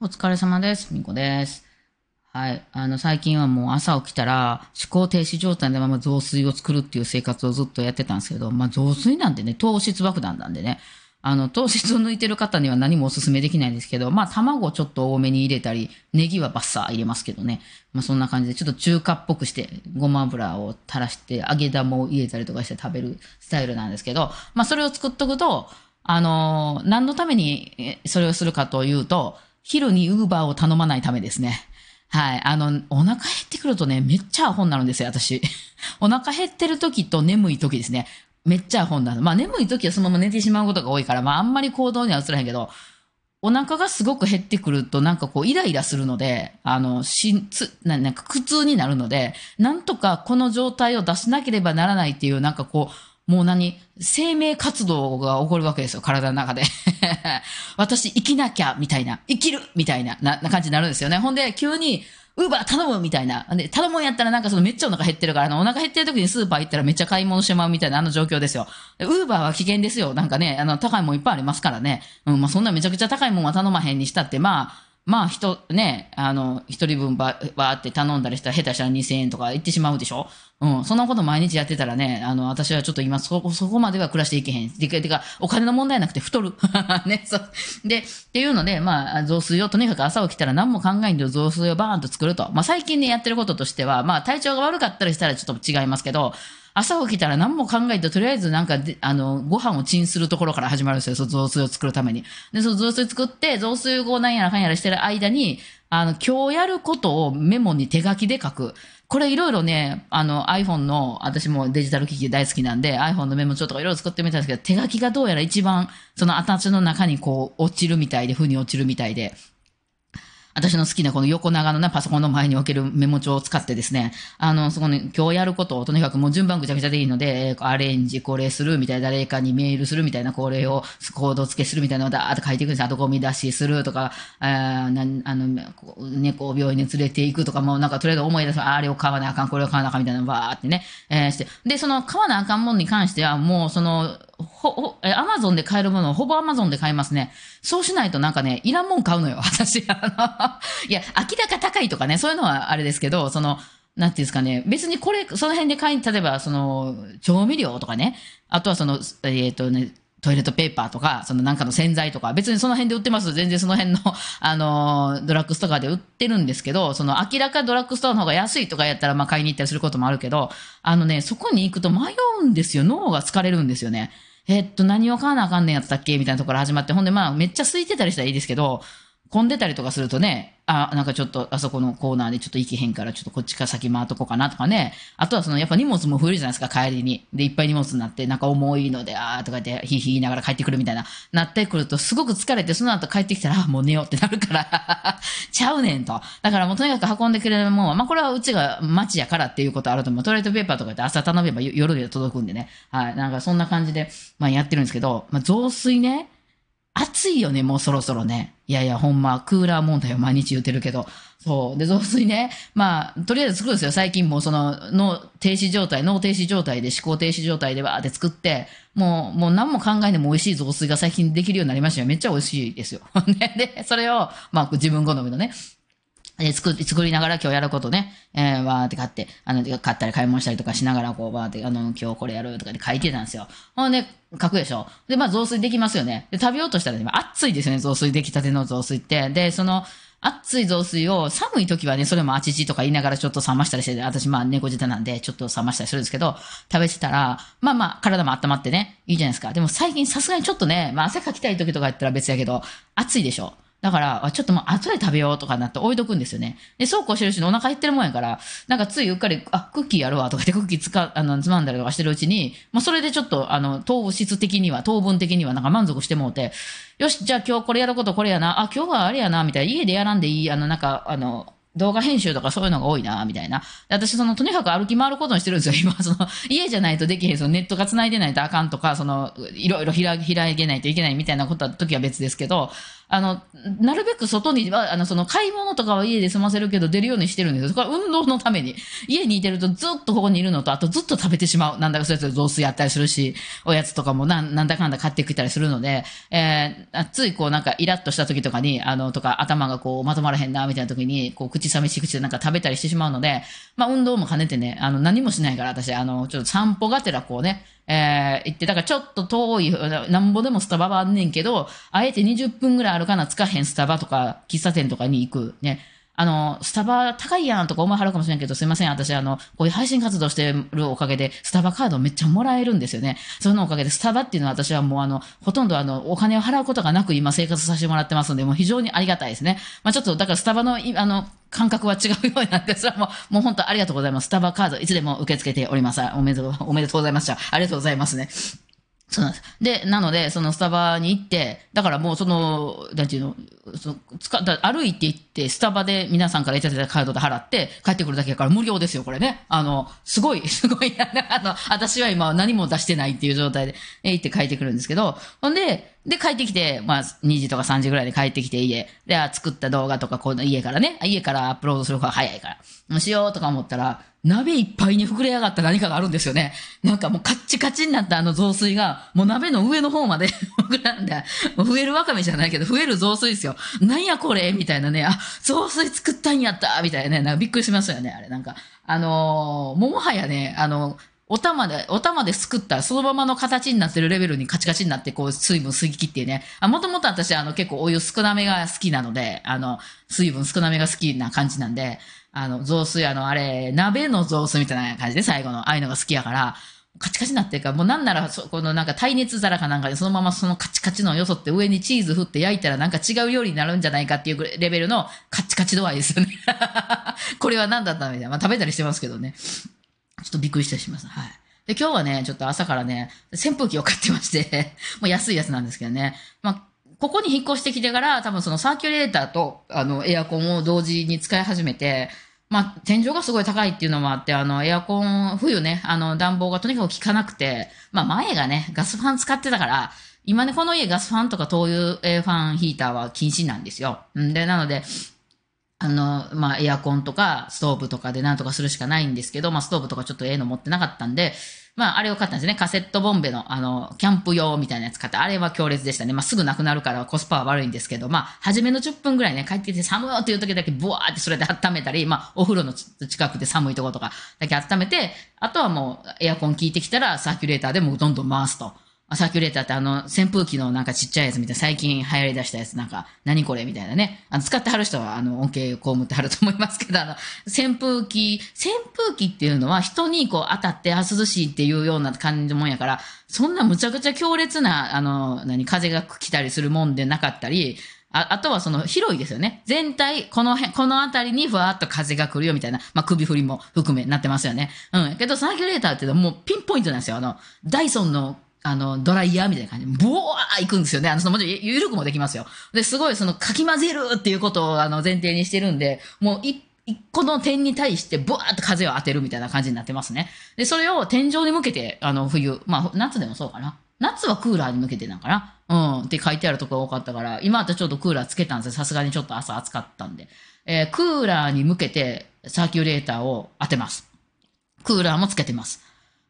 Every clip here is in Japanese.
お疲れ様です。みこです。はい。あの、最近はもう朝起きたら、思考停止状態でまま雑炊を作るっていう生活をずっとやってたんですけど、まあ雑炊なんてね、糖質爆弾なんでね、あの、糖質を抜いてる方には何もお勧めできないんですけど、まあ卵ちょっと多めに入れたり、ネギはバッサー入れますけどね。まあそんな感じで、ちょっと中華っぽくして、ごま油を垂らして、揚げ玉を入れたりとかして食べるスタイルなんですけど、まあそれを作っとくと、あの何のためにそれをするかというと、昼にウーバーを頼まないためですね。はい。あの、お腹減ってくるとね、めっちゃアホになるんですよ、私。お腹減ってる時と眠い時ですね。めっちゃアホになる。まあ、眠い時はそのまま寝てしまうことが多いから、まあ、あんまり行動には移らへんけど、お腹がすごく減ってくると、なんかこう、イライラするので、あの、しんつ、なんか苦痛になるので、なんとかこの状態を出しなければならないっていう、なんかこう、もう何？生命活動が起こるわけですよ、体の中で。私、生きなきゃ、みたいな。生きるみたいな、な、な感じになるんですよね。ほんで、急に、ウーバー頼むみたいな。で、頼むんやったらなんかそのめっちゃお腹減ってるから、あの、お腹減ってる時にスーパー行ったらめっちゃ買い物してまうみたいなあの状況ですよ。ウーバーは危険ですよ。なんかね、あの、高いもんいっぱいありますからね。うん、まあそんなめちゃくちゃ高いもんは頼まへんにしたって、まあ、まあ、人、ね、あの、一人分ば、ばって頼んだりしたら、下手したら2000円とか言ってしまうでしょ？うん。そんなこと毎日やってたらね、あの、私はちょっと今、そこ、そこまでは暮らしていけへん。てか、てか、お金の問題なくて太る。ね、そう。で、っていうので、まあ、雑炊をとにかく朝起きたら何も考えんで雑炊をバーンと作ると。まあ、最近ね、やってることとしては、まあ、体調が悪かったりしたらちょっと違いますけど、朝起きたら何も考えて、とりあえずなんか、あの、ご飯をチンするところから始まるんですよ。その雑炊を作るために。で、その雑炊作って、雑炊をなんやらかんやらしてる間に、あの、今日やることをメモに手書きで書く。これいろいろね、あの iPhone の、私もデジタル機器大好きなんで iPhone のメモ帳とかいろいろ作ってみたんですけど、手書きがどうやら一番その頭の中にこう落ちるみたいで、負に落ちるみたいで、私の好きなこの横長のね、パソコンの前に置けるメモ帳を使ってですね、あの、そこに今日やることをとにかくもう順番ぐちゃぐちゃでいいので、えーアレンジこれするみたいな、誰かにメールするみたいな、これをコード付けするみたいなのをダーッと書いていくんですよあとゴミ出しするとか、あーなんあの、猫を病院に連れて行くとか、もうなんかとりあえず思い出す、あれを買わなあかん、これを買わなあかんみたいなのバーってね、えーして。で、その買わなあかんものに関しては、もうその、ほ、ほ、え、アマゾンで買えるものをほぼアマゾンで買いますね。そうしないとなんかね、いらんもん買うのよ、私。あの、いや、明らか高いとかね、そういうのはあれですけど、その、なんていうんですかね、別にこれ、その辺で買い、例えば、その、調味料とかね、あとはその、えっ、とね、トイレットペーパーとか、そのなんかの洗剤とか、別にその辺で売ってます。全然その辺の、あの、ドラッグストアで売ってるんですけど、その明らかドラッグストアの方が安いとかやったら、まあ買いに行ったりすることもあるけど、あのね、そこに行くと迷うんですよ。脳が疲れるんですよね。えっと、何を買わなあかんねんやったっけ？みたいなところ始まって、ほんでまあ、めっちゃ空いてたりしたらいいですけど、混んでたりとかするとね、あ、なんかちょっと、あそこのコーナーでちょっと行けへんから、ちょっとこっちから先回っとこうかなとかね。あとはその、やっぱ荷物も増えるじゃないですか、帰りに。で、いっぱい荷物になって、なんか重いので、あーとか言って、ひいひい言いながら帰ってくるみたいな、なってくると、すごく疲れて、その後帰ってきたら、もう寝ようってなるから、ちゃうねんと。だからもうとにかく運んでくれるもんは、まあこれはうちが街やからっていうことあると思う。トイレットペーパーとかって朝頼めば夜で届くんでね。はい。なんかそんな感じで、まあやってるんですけど、まあ雑炊ね、暑いよね、もうそろそろね。いやいや、ほんま、クーラー問題を毎日言ってるけど。そう。で、増水ね。まあ、とりあえず作るんですよ。最近もうその、脳停止状態、脳停止状態で、思考停止状態でわーって作って、もう、もう何も考えても美味しい雑炊が最近できるようになりましたよ。めっちゃ美味しいですよ。ねで、それを、まあ、自分好みのね、えー作り、作りながら今日やることね、えー、わーって買って、あの、買ったり買い物したりとかしながら、こう、わーって、あの、今日これやるとかで書いてたんですよ。ほんで、書くでしょ。で、まあ、雑炊できますよね。で、食べようとしたらね、熱いですよね、雑炊、出来たての雑炊って。で、その、熱い雑炊を、寒い時はね、それもあちちとか言いながらちょっと冷ましたりして、私まあ猫舌なんで、ちょっと冷ましたりするんですけど、食べてたら、まあまあ、体も温まってね、いいじゃないですか。でも最近さすがにちょっとね、まあ汗かきたい時とかやったら別やけど、暑いでしょ。だから、ちょっともう後で食べようとかなって置いとくんですよね。で、そうこうしてるしお腹減ってるもんやから、なんかついうっかり、あ、クッキーやるわとか言ってクッキーつか、あの、つまんだりとかしてるうちに、まあそれでちょっと、あの、糖質的には、糖分的にはなんか満足してもうて、よし、じゃあ今日これやることこれやな、あ、今日はあれやな、みたいな、家でやらんでいい、あの、なんか、あの、動画編集とかそういうのが多いな、みたいな。私、その、とにかく歩き回ることにしてるんですよ、今。その、家じゃないとできへん、そのネットが繋いでないとあかんとか、その、いろいろ開開けないといけないみたいなことは、時は別ですけど、あの、なるべく外に、あの、その、買い物とかは家で済ませるけど、出るようにしてるんですよ。これ運動のために。家にいてるとずっとここにいるのと、あとずっと食べてしまう。なんだかそうやって雑炊やったりするし、おやつとかもなんなんだかんだ買ってきたりするので、えー、ついこうなんかイラッとした時とかに、あの、とか頭がこうまとまらへんな、みたいな時に、こう口寂しい口でなんか食べたりしてしまうので、まあ運動も兼ねてね、あの、何もしないから私、あの、ちょっと散歩がてらこうね、えー、行って、だからちょっと遠い、なんぼでもスタバはあんねんけど、あえて20分ぐらいあるかな、つかへんスタバとか、喫茶店とかに行く。ね。あの、スタバ高いやんとか思いはるかもしれんけど、すいません。私、あの、こういう配信活動してるおかげで、スタバカードめっちゃもらえるんですよね。そのおかげで、スタバっていうのは私はもうあの、ほとんどあの、お金を払うことがなく今生活させてもらってますので、もう非常にありがたいですね。まあちょっと、だからスタバの、あの、感覚は違うようになって、それはもう、もう本当ありがとうございます。スタバカードいつでも受け付けております。おめでとう、おめでとうございました。ありがとうございますね。そうなんです。で、なので、そのスタバに行って、だからもうその、なんていうの、その使った歩いて行って、スタバで皆さんからいただいたカードで払って、帰ってくるだけだから無料ですよ、これね。あの、すごい、すごい、あの、私は今何も出してないっていう状態で、え行って帰ってくるんですけど、ほんで、で、帰ってきて、まあ、2時とか3時ぐらいで帰ってきて家。で、作った動画とか、この家からね、家からアップロードする方が早いから、もしようとか思ったら、鍋いっぱいに膨れ上がった何かがあるんですよね。なんかもうカッチカチになったあの雑炊が、もう鍋の上の方まで 膨らんで、増えるわかめじゃないけど、増える雑炊ですよ。なんやこれ？みたいなね、あ、雑炊作ったんやったみたいなね、なんかびっくりしますよね、あれ。なんか、あのー、ももはやね、あの、お玉で、お玉ですくったそのままの形になってるレベルにカチカチになって、こう、水分吸い切ってね。あ、もともと私、あの、結構お湯少なめが好きなので、あの、水分少なめが好きな感じなんで、あの、雑炊、あの、あれ、鍋の雑炊みたいな感じで最後の、ああいうのが好きやから、カチカチになってるから、もうなんなら、そこのなんか耐熱皿かなんかでそのままそのカチカチのよそって上にチーズ振って焼いたらなんか違う料理になるんじゃないかっていうレベルのカチカチ度合いですよね。これは何だったのみたいな。まあ食べたりしてますけどね。ちょっとびっくりしたりします。はい。で、今日はね、ちょっと朝からね、扇風機を買ってまして もう安いやつなんですけどね。まあここに引っ越してきてから、多分そのサーキュレーターと、あの、エアコンを同時に使い始めて、まあ、天井がすごい高いっていうのもあって、あの、エアコン、冬ね、あの、暖房がとにかく効かなくて、まあ、前がね、ガスファン使ってたから、今ね、この家ガスファンとか灯油ファンヒーターは禁止なんですよ。んで、なので、あの、まあ、エアコンとか、ストーブとかでなんとかするしかないんですけど、まあ、ストーブとかちょっとええの持ってなかったんで、まあ、あれを買ったんですね。カセットボンベの、あの、キャンプ用みたいなやつ買った、あれは強烈でしたね。まあ、すぐなくなるからコスパは悪いんですけど、まあ、初めの10分ぐらいね、帰ってきて寒いっていう時だけブワーってそれで温めたり、まあ、お風呂の近くで寒いとことかだけ温めて、あとはもうエアコン効いてきたらサーキュレーターでもどんどん回すと。サーキュレーターってあの、扇風機のなんかちっちゃいやつみたいな、最近流行り出したやつ、なんか、何これみたいなね。あの、使ってはる人は、あの、恩恵を被ってはると思いますけど、あの、扇風機、扇風機っていうのは人にこう当たって、あ、涼しいっていうような感じのもんやから、そんなむちゃくちゃ強烈な、あの、何、風が来たりするもんでなかったり、ああとはその広いですよね。全体、この辺、この辺りにふわっと風が来るよみたいな、まあ、首振りも含めなってますよね。うん。けどサーキュレーターっていうのはもうピンポイントなんですよ。あの、ダイソンのあの、ドライヤーみたいな感じで、ボワー行くんですよね。あの、その、もちろん、ゆるくもできますよ。で、すごい、その、かき混ぜるっていうことを、あの、前提にしてるんで、もう、一個の点に対して、ブワーっと風を当てるみたいな感じになってますね。で、それを天井に向けて、あの、冬、まあ、夏でもそうかな。夏はクーラーに向けてなんかな。うん。って書いてあるとこが多かったから、今だとちょっとクーラーつけたんですよ。さすがにちょっと朝暑かったんで。えー、クーラーに向けて、サーキュレーターを当てます。クーラーもつけてます。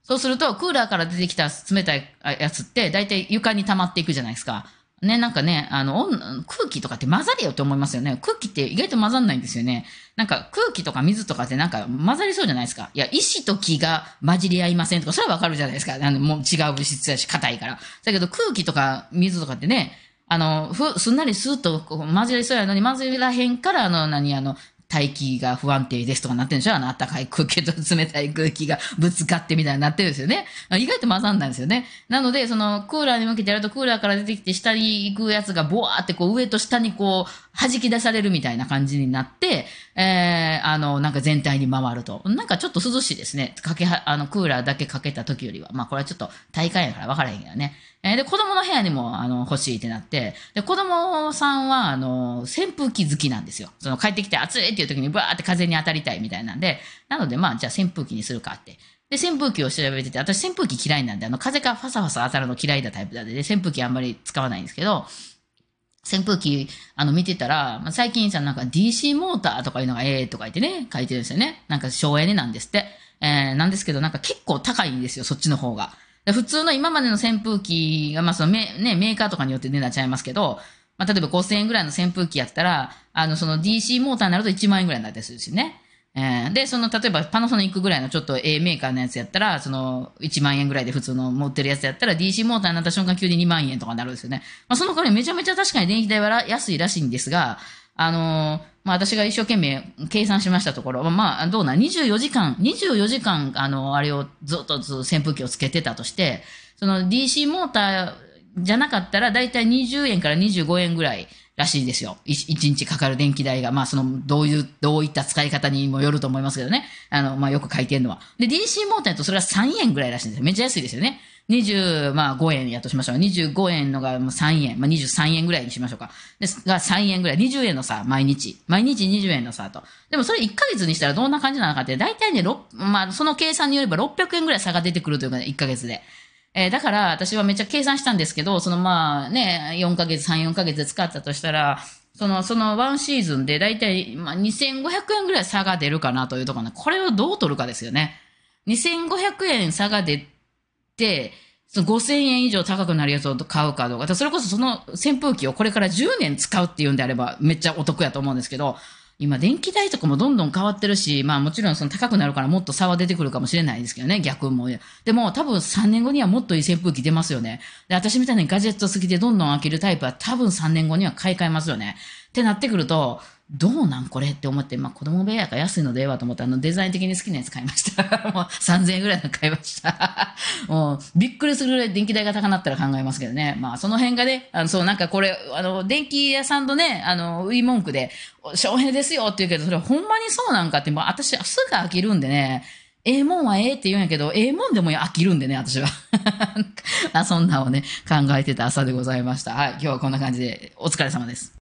そうすると、クーラーから出てきた冷たいやつって、だいたい床に溜まっていくじゃないですか。ね、なんかね、あの、空気とかって混ざれよって思いますよね。空気って意外と混ざんないんですよね。なんか空気とか水とかってなんか混ざりそうじゃないですか。いや、石と木が混じり合いませんとか、それはわかるじゃないですか。あの、もう違う物質だし、硬いから。だけど空気とか水とかってね、あの、ふ、すんなりスーッと混じりそうやのに混じらへんから、あの、何、あの、大気が不安定ですとかなってるんでしょ？あの暖かい空気と冷たい空気がぶつかってみたいになってるんですよね。意外と混ざんないんですよね。なので、そのクーラーに向けてやるとクーラーから出てきて下に行くやつがボワーってこう上と下にこう弾き出されるみたいな感じになって、えー、あの、なんか全体に回ると。なんかちょっと涼しいですね。かけは、あの、クーラーだけかけた時よりは。まあこれはちょっと体感やから分からへんけどね。えー、で、子供の部屋にも、あの、欲しいってなって、で、子供さんは、あの、扇風機好きなんですよ。その、帰ってきて暑いっていう時にバーって風に当たりたいみたいなんで、なのでまあじゃあ扇風機にするかって。で、扇風機を調べてて、私扇風機嫌いなんで、あの風がファサファサ当たるの嫌いなタイプなんで、扇風機あんまり使わないんですけど、扇風機、あの、見てたら、まあ、最近さ、なんか DC モーターとかいうのがええとか言ってね、書いてるんですよね。なんか省エネなんですって。えー、なんですけど、なんか結構高いんですよ、そっちの方が。普通の今までの扇風機が、まあ、そのメ,、ね、メーカーとかによって値段ちゃいますけど、まあ、例えば5000円ぐらいの扇風機やったら、あの、その DC モーターになると1万円ぐらいになったりするんですよね。えー、で、その、例えばパナソニックぐらいのちょっと A メーカーのやつやったら、その、1万円ぐらいで普通の持ってるやつやったら、DC モーターになった瞬間急に2万円とかになるんですよね。まあ、その代わりめちゃめちゃ確かに電気代は安いらしいんですが、あのー、まあ、私が一生懸命計算しましたところ、まあ、どうな、24時間、24時間、あの、あれをずっと扇風機をつけてたとして、その DC モーターじゃなかったら、だいたい20円から25円ぐらいらしいですよ。1日かかる電気代が。まあ、その、どういう、どういった使い方にもよると思いますけどね。あの、まあ、よく書いてるのは。で、DC モーターとそれは3円ぐらいらしいんですよ。めっちゃ安いですよね。25、まあ、5円やとしましょう。25円のがもう3円。まあ、23円ぐらいにしましょうか。ですが、3円ぐらい。20円の差、毎日。毎日20円の差と。でもそれ1ヶ月にしたらどんな感じなのかって、大体ね、まあ、その計算によれば600円ぐらい差が出てくるというか、ね、1ヶ月で。えー、だから私はめっちゃ計算したんですけど、そのまあね、4ヶ月、3、4ヶ月で使ったとしたら、その、そのワンシーズンでだいたい、ま、2500円ぐらい差が出るかなというところね。これをどう取るかですよね。2500円差が出て、その5000円以上高くなるやつを買うかどうか。それこそその扇風機をこれから10年使うっていうんであればめっちゃお得やと思うんですけど、今電気代とかもどんどん変わってるし、まあもちろんその高くなるからもっと差は出てくるかもしれないですけどね、逆も。でも多分3年後にはもっといい扇風機出ますよね。で、私みたいにガジェット好きでどんどん飽きるタイプは多分3年後には買い替えますよね。ってなってくると、どうなんこれって思って、まあ子供部屋が安いのでええわと思って、あのデザイン的に好きなやつ買いました。もう3000円ぐらいの買いました。もうびっくりするぐらい電気代が高なったら考えますけどね。まあその辺がね、あの、そうなんかこれ、あの、電気屋さんとね、あの、売り文句で、省エネですよって言うけど、それほんまにそうなんかって、もう私すぐ飽きるんでね、ええもんはええって言うんやけど、ええもんでも飽きるんでね、私は。あそんなをね、考えてた朝でございました。はい、今日はこんな感じで、お疲れ様です。